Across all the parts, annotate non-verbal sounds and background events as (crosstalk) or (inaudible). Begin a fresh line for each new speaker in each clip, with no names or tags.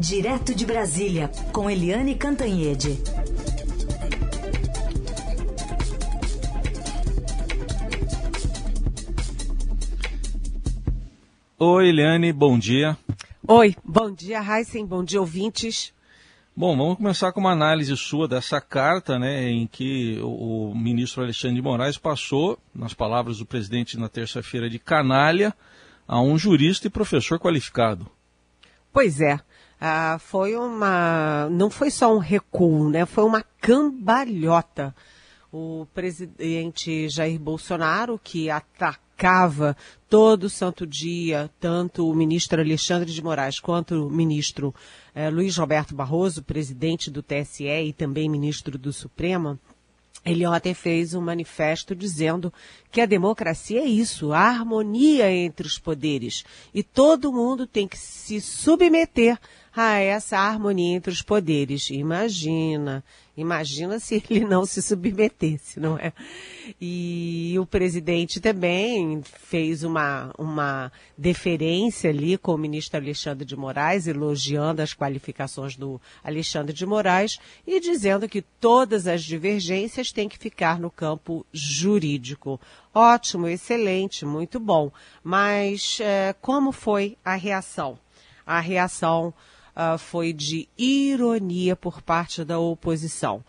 Direto de Brasília, com Eliane Cantanhede.
Oi, Eliane, bom dia.
Oi, bom dia, Heisen, bom dia, ouvintes.
Bom, vamos começar com uma análise sua dessa carta, né, em que o, o ministro Alexandre de Moraes passou, nas palavras do presidente na terça-feira, de canalha a um jurista e professor qualificado.
Pois é, ah, foi uma. Não foi só um recuo, né? Foi uma cambalhota. O presidente Jair Bolsonaro, que atacava todo santo dia, tanto o ministro Alexandre de Moraes quanto o ministro eh, Luiz Roberto Barroso, presidente do TSE e também ministro do Supremo, ele ontem fez um manifesto dizendo que a democracia é isso, a harmonia entre os poderes. E todo mundo tem que se submeter a essa harmonia entre os poderes. Imagina, imagina se ele (laughs) não se submetesse, não é? E o presidente também fez uma, uma deferência ali com o ministro Alexandre de Moraes, elogiando as qualificações do Alexandre de Moraes e dizendo que todas as divergências têm que ficar no campo jurídico. Ótimo, excelente, muito bom. Mas é, como foi a reação? A reação uh, foi de ironia por parte da oposição.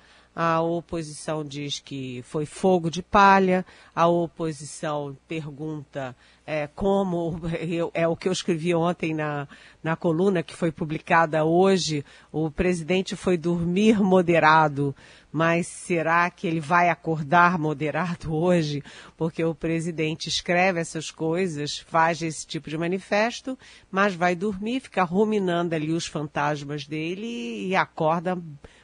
A oposição diz que foi fogo de palha, a oposição pergunta é, como, (laughs) eu, é o que eu escrevi ontem na, na coluna que foi publicada hoje, o presidente foi dormir moderado, mas será que ele vai acordar moderado (laughs) hoje? Porque o presidente escreve essas coisas, faz esse tipo de manifesto, mas vai dormir, fica ruminando ali os fantasmas dele e acorda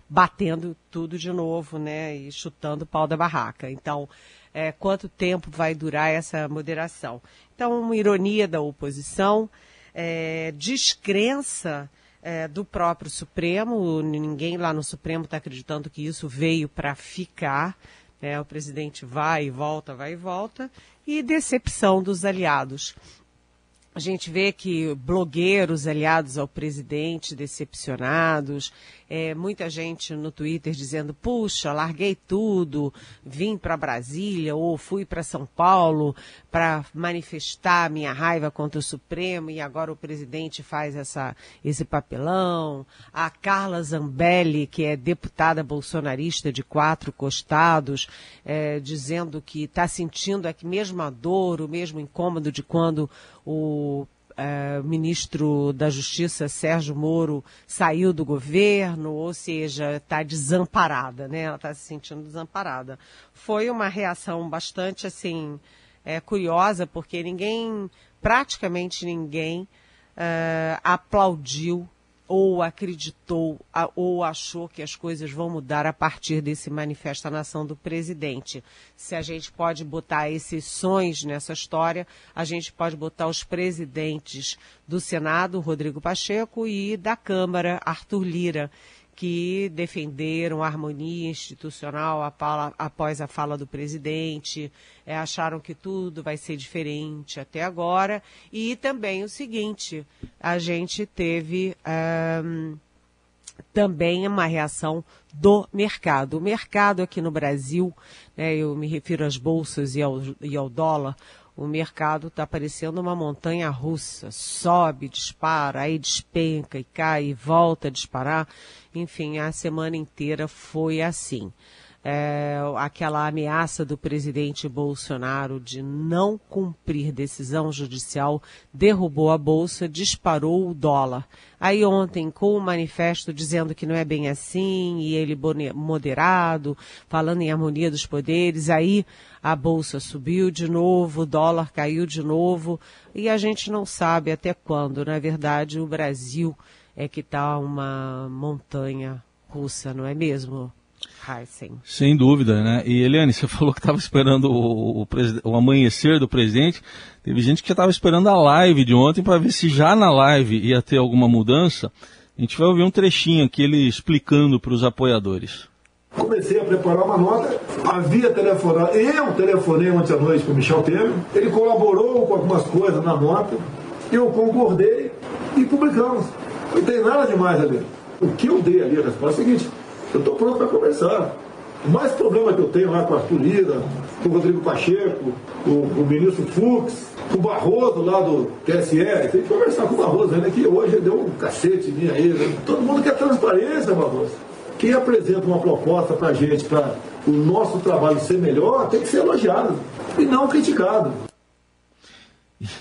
batendo tudo de novo, né? E chutando o pau da barraca. Então, é, quanto tempo vai durar essa moderação? Então, uma ironia da oposição, é, descrença é, do próprio Supremo, ninguém lá no Supremo está acreditando que isso veio para ficar. Né? O presidente vai e volta, vai e volta, e decepção dos aliados. A gente vê que blogueiros aliados ao presidente decepcionados, é, muita gente no Twitter dizendo: puxa, larguei tudo, vim para Brasília ou fui para São Paulo para manifestar minha raiva contra o Supremo e agora o presidente faz essa, esse papelão. A Carla Zambelli, que é deputada bolsonarista de quatro costados, é, dizendo que está sentindo a mesma dor, o mesmo incômodo de quando o ministro da Justiça, Sérgio Moro, saiu do governo, ou seja, está desamparada, né? Ela está se sentindo desamparada. Foi uma reação bastante, assim, é, curiosa, porque ninguém, praticamente ninguém, uh, aplaudiu ou acreditou ou achou que as coisas vão mudar a partir desse manifesto à nação do presidente. Se a gente pode botar exceções nessa história, a gente pode botar os presidentes do Senado, Rodrigo Pacheco, e da Câmara, Arthur Lira que defenderam a harmonia institucional após a fala do presidente, é, acharam que tudo vai ser diferente até agora. E também o seguinte, a gente teve um, também uma reação do mercado. O mercado aqui no Brasil, né, eu me refiro às bolsas e ao, e ao dólar, o mercado está parecendo uma montanha russa. Sobe, dispara, aí despenca e cai e volta a disparar. Enfim, a semana inteira foi assim é, aquela ameaça do presidente Bolsonaro de não cumprir decisão judicial derrubou a bolsa, disparou o dólar. Aí ontem, com o manifesto dizendo que não é bem assim, e ele moderado, falando em harmonia dos poderes, aí a bolsa subiu de novo, o dólar caiu de novo, e a gente não sabe até quando. Na verdade, o Brasil é que está uma montanha russa, não é mesmo?
Heisen. Sem dúvida, né? E Eliane, você (laughs) falou que estava esperando o, o, o, amanhecer do presidente. Teve gente que estava esperando a live de ontem para ver se já na live ia ter alguma mudança. A gente vai ouvir um trechinho aqui ele explicando para os apoiadores.
Comecei a preparar uma nota, havia telefonado, eu telefonei ontem à noite para o Michel Temer, ele colaborou com algumas coisas na nota, eu concordei e publicamos. Não tem nada demais ali. O que eu dei ali, a resposta é a seguinte, eu estou pronto para conversar. O mais problema que eu tenho lá com a Arthur com o Rodrigo Pacheco, o, o ministro Fux, com o Barroso lá do TSE, tem que conversar com o Barroso, né? Que hoje deu um cacete mim aí. Né? Todo mundo quer transparência, Barroso. Quem apresenta uma proposta para a gente, para o nosso trabalho ser melhor, tem que ser elogiado e não criticado.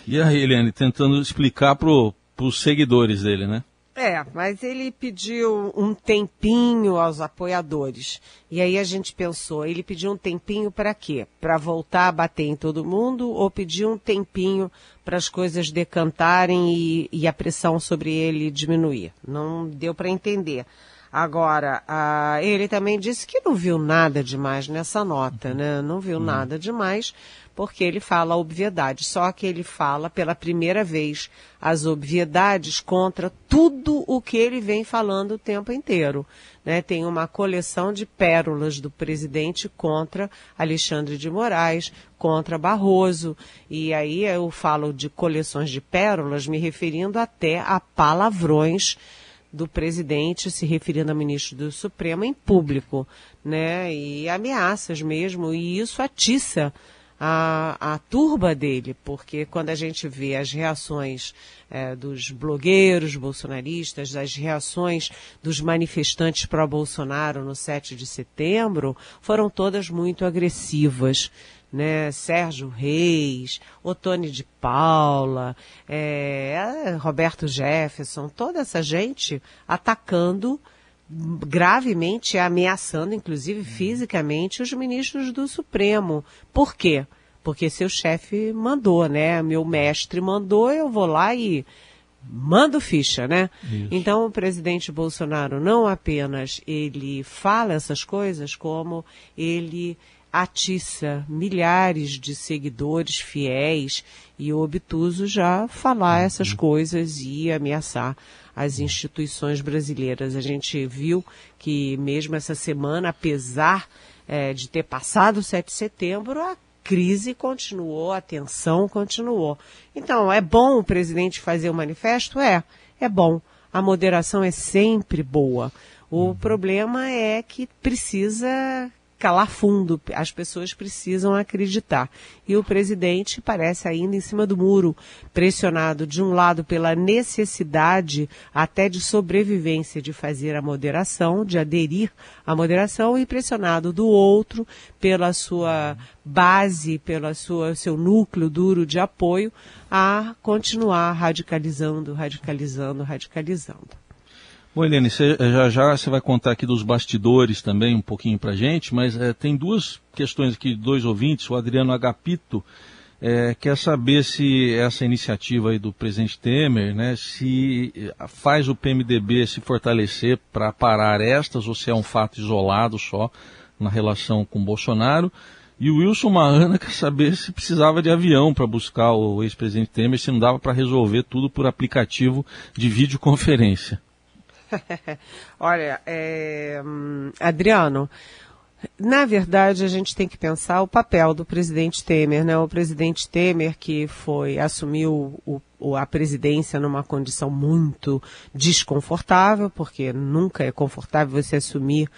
E a Eliane tentando explicar para os seguidores dele, né?
É, mas ele pediu um tempinho aos apoiadores. E aí a gente pensou, ele pediu um tempinho para quê? Para voltar a bater em todo mundo ou pediu um tempinho para as coisas decantarem e, e, a pressão sobre ele diminuir? Não deu para entender. Agora, ele também disse que não viu nada demais nessa nota, né? Não viu uhum. nada demais, porque ele fala a obviedade. Só que ele fala pela primeira vez as obviedades contra tudo o que ele vem falando o tempo inteiro. Né? Tem uma coleção de pérolas do presidente contra Alexandre de Moraes, contra Barroso. E aí eu falo de coleções de pérolas, me referindo até a palavrões do presidente se referindo a ministro do Supremo em público, né? E ameaças mesmo, e isso atiça a, a turba dele, porque quando a gente vê as reações é, dos blogueiros bolsonaristas, as reações dos manifestantes pró-Bolsonaro no 7 de setembro, foram todas muito agressivas né? Sérgio Reis, Otone de Paula, é, Roberto Jefferson, toda essa gente atacando gravemente, ameaçando, inclusive fisicamente, os ministros do Supremo. Por quê? Porque seu chefe mandou, né? Meu mestre mandou, eu vou lá e mando ficha, né? Isso. Então o presidente Bolsonaro não apenas ele fala essas coisas, como ele atiça milhares de seguidores fiéis e obtuso já falar uhum. essas coisas e ameaçar as instituições brasileiras. A gente viu que mesmo essa semana, apesar é, de ter passado o 7 de setembro, a crise continuou, a tensão continuou. Então, é bom o presidente fazer o manifesto? É, é bom. A moderação é sempre boa. O uhum. problema é que precisa calar fundo, as pessoas precisam acreditar. E o presidente parece ainda em cima do muro, pressionado de um lado pela necessidade até de sobrevivência de fazer a moderação, de aderir à moderação, e pressionado do outro pela sua base, pelo seu núcleo duro de apoio, a continuar radicalizando, radicalizando, radicalizando.
Bom, Helene, cê, eh, já já você vai contar aqui dos bastidores também um pouquinho para gente, mas é, tem duas questões aqui, dois ouvintes, o Adriano Agapito é, quer saber se essa iniciativa aí do presidente Temer, né, se faz o PMDB se fortalecer para parar estas ou se é um fato isolado só na relação com Bolsonaro. E o Wilson Maana (laughs) quer saber se precisava de avião para buscar o ex-presidente Temer, se não dava para resolver tudo por aplicativo de videoconferência. (laughs)
Olha, é, Adriano, na verdade, a gente tem que pensar o papel do presidente Temer, né? O presidente Temer que foi assumiu o, a presidência numa condição muito desconfortável, porque nunca é confortável você assumir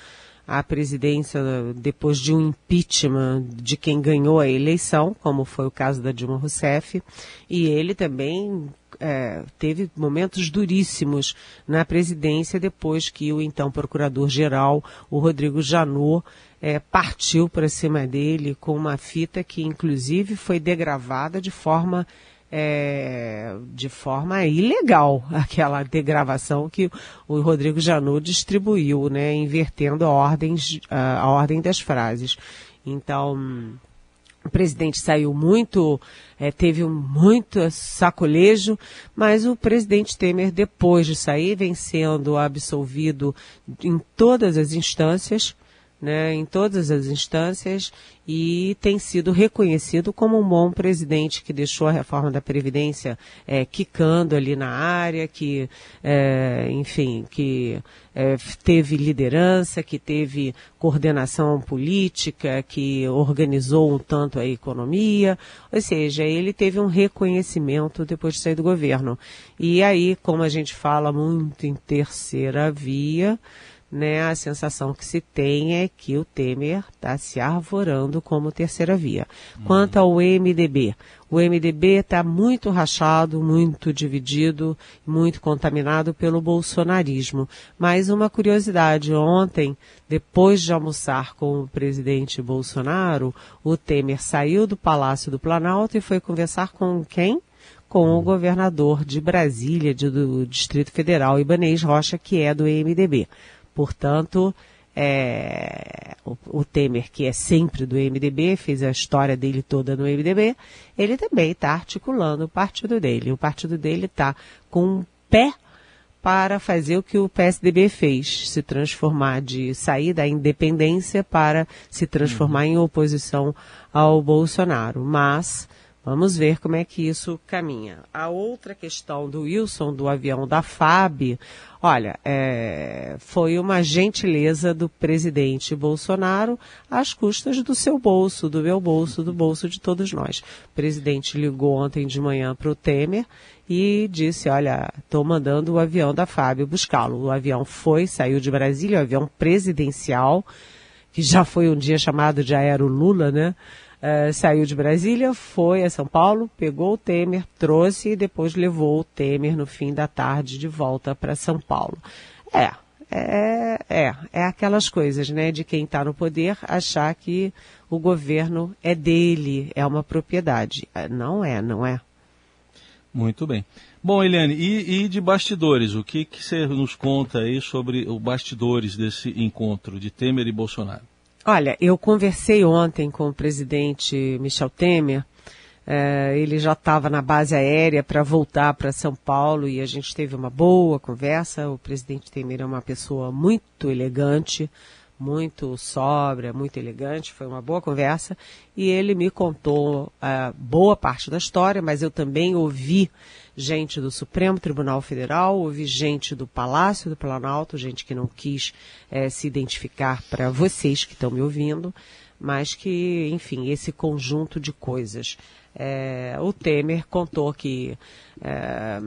a presidência depois de um impeachment de quem ganhou a eleição, como foi o caso da Dilma Rousseff, e ele também é, teve momentos duríssimos na presidência depois que o então procurador-geral, o Rodrigo Janot, é, partiu para cima dele com uma fita que inclusive foi degravada de forma é, de forma ilegal (laughs) aquela degravação que o Rodrigo Janot distribuiu, né, invertendo a ordem, a, a ordem das frases. Então, o presidente saiu muito, é, teve um, muito sacolejo, mas o presidente Temer, depois de sair, vem sendo absolvido em todas as instâncias, né, em todas as instâncias e tem sido reconhecido como um bom presidente que deixou a reforma da Previdência é, quicando ali na área, que, é, enfim, que é, teve liderança, que teve coordenação política, que organizou um tanto a economia, ou seja, ele teve um reconhecimento depois de sair do governo. E aí, como a gente fala muito em terceira via, né, a sensação que se tem é que o Temer está se arvorando como terceira via. Uhum. Quanto ao MDB, o MDB está muito rachado, muito dividido, muito contaminado pelo bolsonarismo. Mas uma curiosidade, ontem, depois de almoçar com o presidente Bolsonaro, o Temer saiu do Palácio do Planalto e foi conversar com quem? com o governador de Brasília, de, do Distrito Federal, Ibanês Rocha, que é do MDB. Portanto, é, o, o, Temer, que é sempre do MDB, fez a história dele toda no MDB, ele também está articulando o partido dele. O partido dele está com um pé para fazer o que o PSDB fez, se transformar de sair da independência para se transformar uhum. em oposição ao Bolsonaro. Mas vamos ver como é que isso caminha. A outra questão do Wilson, do avião da FAB, Olha, é, foi uma gentileza do presidente Bolsonaro às custas do seu bolso, do meu bolso, do bolso de todos nós. O presidente ligou ontem de manhã para o Temer e disse, olha, estou mandando o avião da Fábio buscá-lo. O avião foi, saiu de Brasília, o avião presidencial, que já foi um dia chamado de Aero Lula, né? Uh, saiu de Brasília, foi a São Paulo, pegou o Temer, trouxe e depois levou o Temer no fim da tarde de volta para São Paulo. É, é, é, é aquelas coisas, né, de quem está no poder achar que o governo é dele, é uma propriedade. É, não é, não é.
Muito bem. Bom, Eliane, e, e de bastidores, o que, que você nos conta aí sobre os bastidores desse encontro de Temer e Bolsonaro?
Olha, eu conversei ontem com o presidente Michel Temer. É, ele já estava na base aérea para voltar para São Paulo e a gente teve uma boa conversa. O presidente Temer é uma pessoa muito elegante, muito sóbria, muito elegante. Foi uma boa conversa e ele me contou uh, boa parte da história, mas eu também ouvi gente do Supremo Tribunal Federal, houve gente do Palácio do Planalto, gente que não quis é, se identificar para vocês que estão me ouvindo, mas que, enfim, esse conjunto de coisas. É, o Temer contou que. É,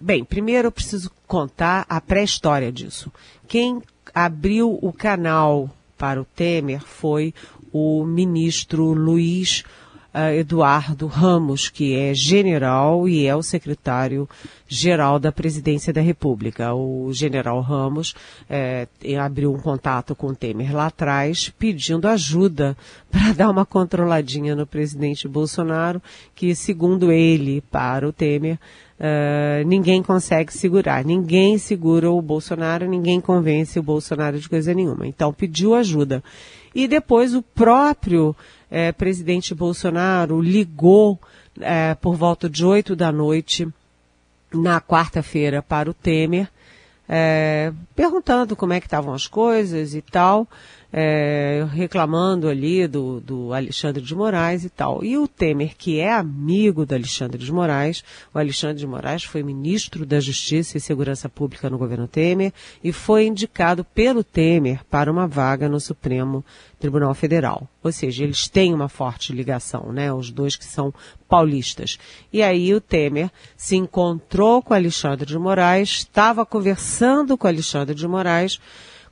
bem, primeiro eu preciso contar a pré-história disso. Quem abriu o canal para o Temer foi o ministro Luiz uh, Eduardo Ramos, que é general e é o secretário-geral da Presidência da República. O general Ramos eh, abriu um contato com o Temer lá atrás, pedindo ajuda (laughs) para dar uma controladinha no presidente Bolsonaro, que, segundo ele, para o Temer, Uh, ninguém consegue segurar. Ninguém segura o Bolsonaro, ninguém convence o Bolsonaro de coisa nenhuma. Então pediu ajuda. E depois o próprio é, presidente Bolsonaro ligou é, por volta de 8 da noite na quarta-feira para o Temer, é, perguntando como é que estavam as coisas e tal é, reclamando ali do, do Alexandre de Moraes e tal. E o Temer, que é amigo do Alexandre de Moraes, o Alexandre de Moraes foi ministro da Justiça e Segurança Pública no governo Temer e foi indicado pelo Temer para uma vaga no Supremo Tribunal Federal. Ou seja, eles têm uma forte ligação, né? Os dois que são paulistas. E aí o Temer se encontrou com o Alexandre de Moraes, estava conversando com o Alexandre de Moraes,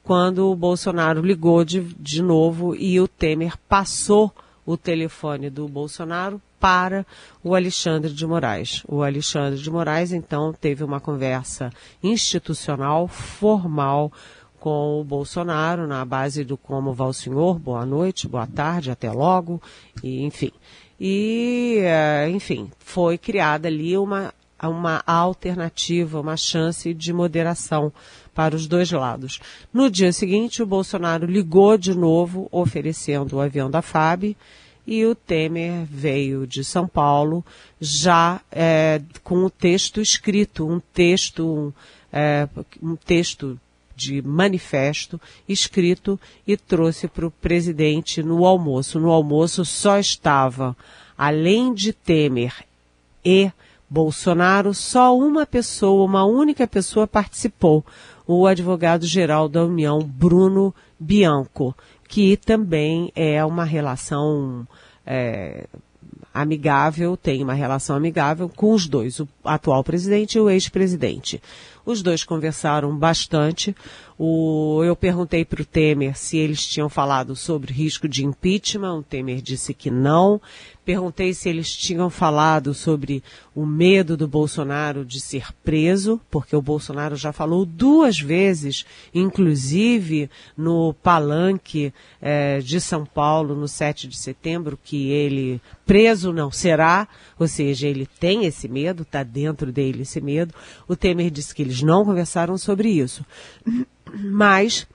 quando o Bolsonaro ligou de, de novo e o Temer passou o telefone do Bolsonaro para o Alexandre de Moraes. O Alexandre de Moraes, então, teve uma conversa institucional, formal, com o Bolsonaro, na base do como vai o senhor, boa noite, boa tarde, até logo, e, enfim. E, eh, enfim, foi criada ali uma, uma alternativa, uma chance de moderação para os dois lados. No dia seguinte, o Bolsonaro ligou de novo, oferecendo o avião da FAB, e o Temer veio de São Paulo já é, com o texto escrito, um texto, um, é, um texto de manifesto escrito e trouxe para o presidente no almoço. No almoço só estava, além de Temer e Bolsonaro, só uma pessoa, uma única pessoa participou, o advogado-geral da União, Bruno Bianco, que também é uma relação é, amigável, tem uma relação amigável com os dois, o atual presidente e o ex-presidente. Os dois conversaram bastante. O, eu perguntei para o Temer se eles tinham falado sobre risco de impeachment. O Temer disse que não. Perguntei se eles tinham falado sobre o medo do Bolsonaro de ser preso, porque o Bolsonaro já falou duas vezes, inclusive no palanque eh, de São Paulo, no 7 de setembro, que ele preso não será, ou seja, ele tem esse medo, está dentro dele esse medo. O Temer disse que eles não conversaram sobre isso, mas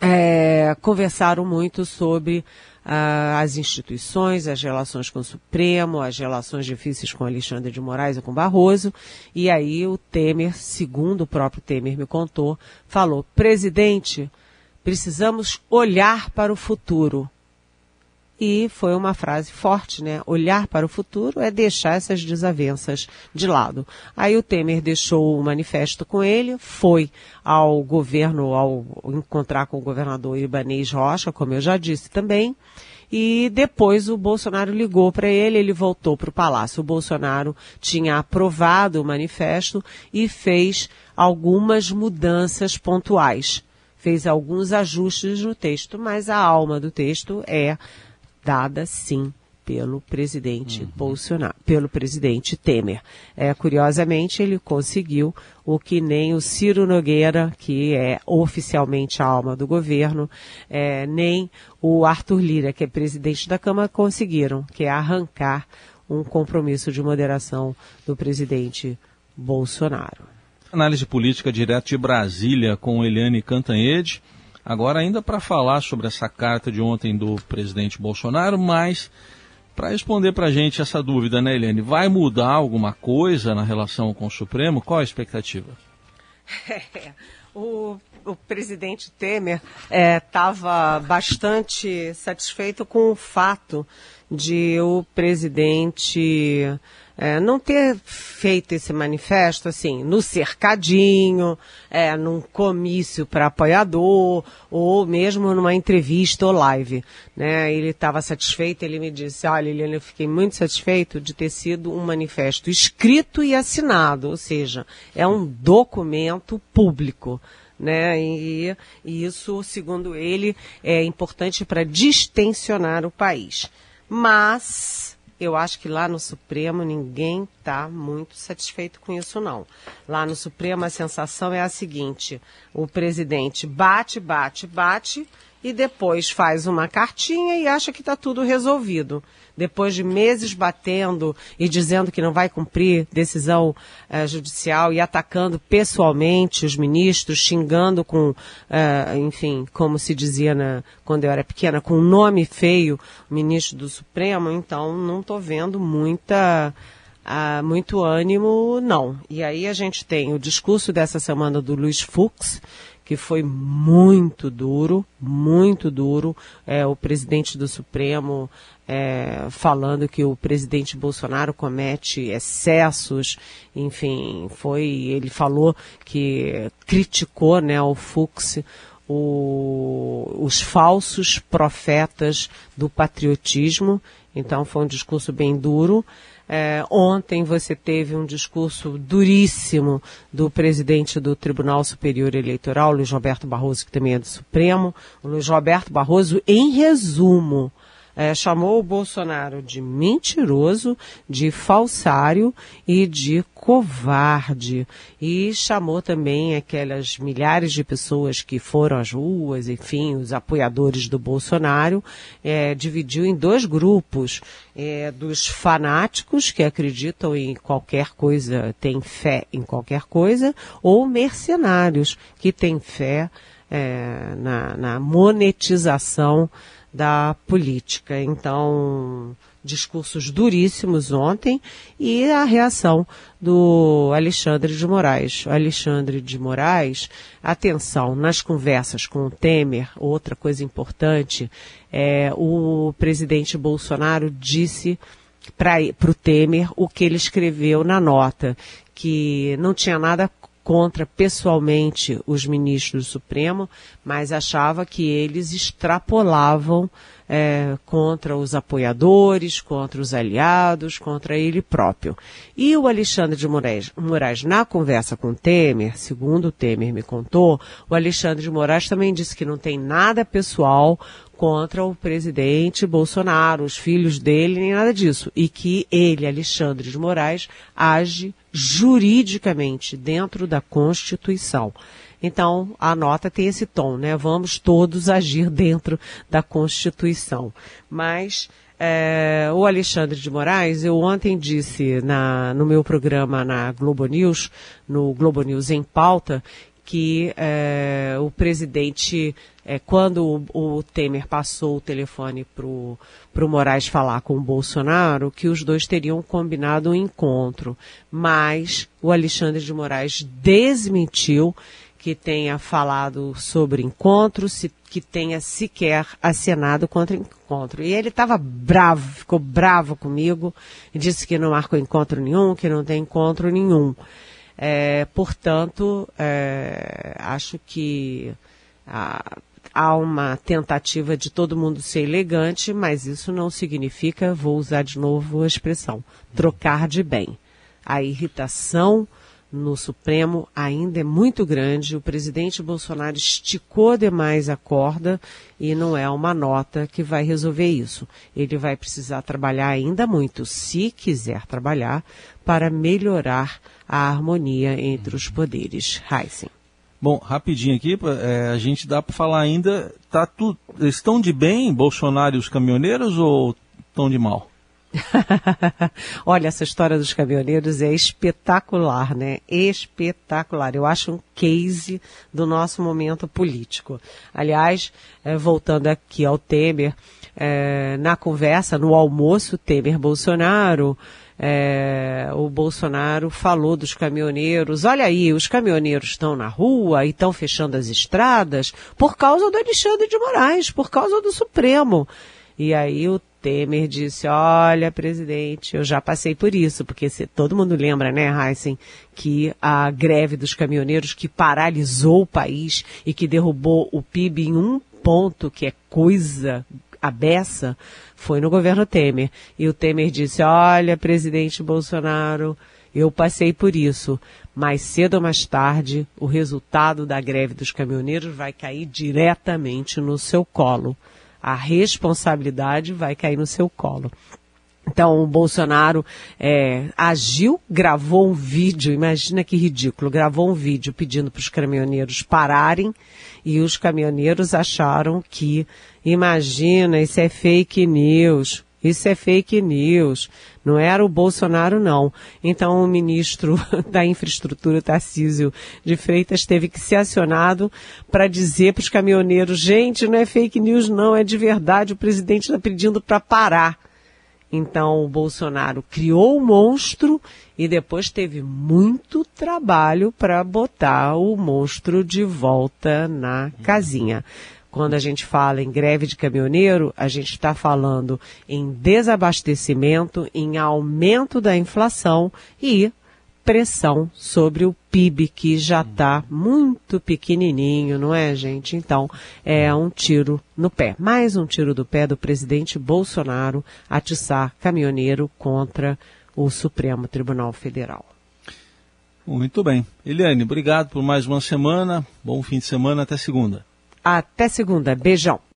é, conversaram muito sobre ah, as instituições, as relações com o Supremo, as relações difíceis com Alexandre de Moraes e com Barroso. E aí o Temer, segundo o próprio Temer me contou, falou: presidente, precisamos olhar para o futuro. E foi uma frase forte, né? Olhar para o futuro é deixar essas desavenças de lado. Aí o Temer deixou o manifesto com ele, foi ao governo, ao encontrar com o governador Ibanez Rocha, como eu já disse também, e depois o Bolsonaro ligou para ele, ele voltou para o palácio. O Bolsonaro tinha aprovado o manifesto e fez algumas mudanças pontuais. Fez alguns ajustes no texto, mas a alma do texto é dada sim pelo presidente uhum. Bolsonaro, pelo presidente Temer. É, curiosamente, ele conseguiu o que nem o Ciro Nogueira, que é oficialmente a alma do governo, é, nem o Arthur Lira, que é presidente da Câmara, conseguiram, que é arrancar um compromisso de moderação do presidente Bolsonaro.
Análise política direto de Brasília com Eliane Cantanhede. Agora, ainda para falar sobre essa carta de ontem do presidente Bolsonaro, mas para responder para a gente essa dúvida, né, Helene? Vai mudar alguma coisa na relação com o Supremo? Qual a expectativa? (laughs)
É, o, o, presidente Temer estava é, bastante satisfeito com o fato de o presidente é, não ter feito esse manifesto assim no cercadinho, é, num comício para apoiador ou mesmo numa entrevista ou live, né? Ele estava satisfeito, ele me disse, olha, Liliana, eu fiquei muito satisfeito de ter sido um manifesto escrito e assinado, ou seja, é um documento público. Né? E, e isso, segundo ele, é importante para distensionar o país. Mas eu acho que lá no Supremo ninguém está muito satisfeito com isso, não. Lá no Supremo a sensação é a seguinte: o presidente bate, bate, bate e depois faz uma cartinha e acha que está tudo resolvido depois de meses batendo e dizendo que não vai cumprir decisão uh, judicial e atacando pessoalmente os ministros, xingando com, uh, enfim, como se dizia na, quando eu era pequena, com nome feio, o ministro do Supremo, então não estou vendo muita. Uh, muito ânimo, não. E aí a gente tem o discurso dessa semana do Luiz Fux, que foi muito duro, muito duro. É, o presidente do Supremo é, falando que o presidente Bolsonaro comete excessos, enfim, foi, ele falou que criticou, né, o Fux, o, os falsos profetas do patriotismo, então foi um discurso bem duro. É, ontem você teve um discurso duríssimo do presidente do Tribunal Superior Eleitoral, Luiz Roberto Barroso, que também é do Supremo. O Luiz Roberto Barroso, em resumo, é, chamou o Bolsonaro de mentiroso, de falsário e de covarde. E chamou também aquelas milhares de pessoas que foram às ruas, enfim, os apoiadores do Bolsonaro, é, dividiu em dois grupos. É, dos fanáticos que acreditam em qualquer coisa, têm fé em qualquer coisa, ou mercenários que têm fé é, na, na monetização da política. Então, discursos duríssimos ontem e a reação do Alexandre de Moraes. O Alexandre de Moraes, atenção, nas conversas com o Temer, outra coisa importante, é, o presidente Bolsonaro disse para o Temer o que ele escreveu na nota, que não tinha nada contra pessoalmente os ministros do Supremo, mas achava que eles extrapolavam é, contra os apoiadores, contra os aliados, contra ele próprio. E o Alexandre de Moraes, Moraes, na conversa com Temer, segundo Temer me contou, o Alexandre de Moraes também disse que não tem nada pessoal contra o presidente Bolsonaro, os filhos dele, nem nada disso. E que ele, Alexandre de Moraes, age juridicamente dentro da Constituição. Então, a nota tem esse tom, né? Vamos todos agir dentro da Constituição. Mas é, o Alexandre de Moraes, eu ontem disse na, no meu programa na Globo News, no Globo News em pauta, que é, o presidente, é, quando o, o, Temer passou o telefone para o Moraes falar com o Bolsonaro, que os dois teriam combinado um encontro. Mas o Alexandre de Moraes desmentiu que tenha falado sobre encontro, se, que tenha sequer acenado contra encontro. E ele estava bravo, ficou bravo comigo, disse que não marcou encontro nenhum, que não tem encontro nenhum. É, portanto, é, acho que há uma tentativa de todo mundo ser elegante, mas isso não significa, vou usar de novo a expressão, trocar de bem. A irritação no Supremo ainda é muito grande. O presidente Bolsonaro esticou demais a corda e não é uma nota que vai resolver isso. Ele vai precisar trabalhar ainda muito, se quiser trabalhar, para melhorar a harmonia entre os poderes. Heisen.
Bom, rapidinho aqui, é, a gente dá para falar ainda, tá tu, estão de bem Bolsonaro e os caminhoneiros ou estão de mal? (laughs)
Olha, essa história dos caminhoneiros é espetacular, né? Espetacular. Eu acho um case do nosso momento político. Aliás, é, voltando aqui ao Temer, é, na conversa, no almoço Temer-Bolsonaro, é, o Bolsonaro falou dos caminhoneiros. Olha aí, os caminhoneiros estão na rua e estão fechando as estradas por causa do Alexandre de Moraes, por causa do Supremo. E aí o Temer disse, olha, presidente, eu já passei por isso, porque se, todo mundo lembra, né, Heisen, que a greve dos caminhoneiros que paralisou o país e que derrubou o PIB em um ponto, que é coisa abessa, foi no governo Temer. E o Temer disse, olha, presidente Bolsonaro, eu passei por isso. Mais cedo ou mais tarde, o resultado da greve dos caminhoneiros vai cair diretamente no seu colo a responsabilidade vai cair no seu colo. Então, o Bolsonaro é, agiu, gravou um vídeo, imagina que ridículo, gravou um vídeo pedindo para os caminhoneiros pararem e os caminhoneiros acharam que, imagina, isso é fake news. Isso é fake news. Não era o Bolsonaro, não. Então, o ministro (laughs) da Infraestrutura, Tarcísio de Freitas, teve que ser acionado para dizer para os caminhoneiros: gente, não é fake news, não, é de verdade. O presidente está pedindo para parar. Então, o Bolsonaro criou o monstro e depois teve muito trabalho para botar o monstro de volta na casinha. Quando a gente fala em greve de caminhoneiro, a gente está falando em desabastecimento, em aumento da inflação e pressão sobre o PIB, que já está muito pequenininho, não é, gente? Então, é um tiro no pé. Mais um tiro do pé do presidente Bolsonaro atiçar caminhoneiro contra o Supremo Tribunal Federal.
Muito bem. Eliane, obrigado por mais uma semana. Bom fim de semana. Até segunda.
Até segunda. Beijão.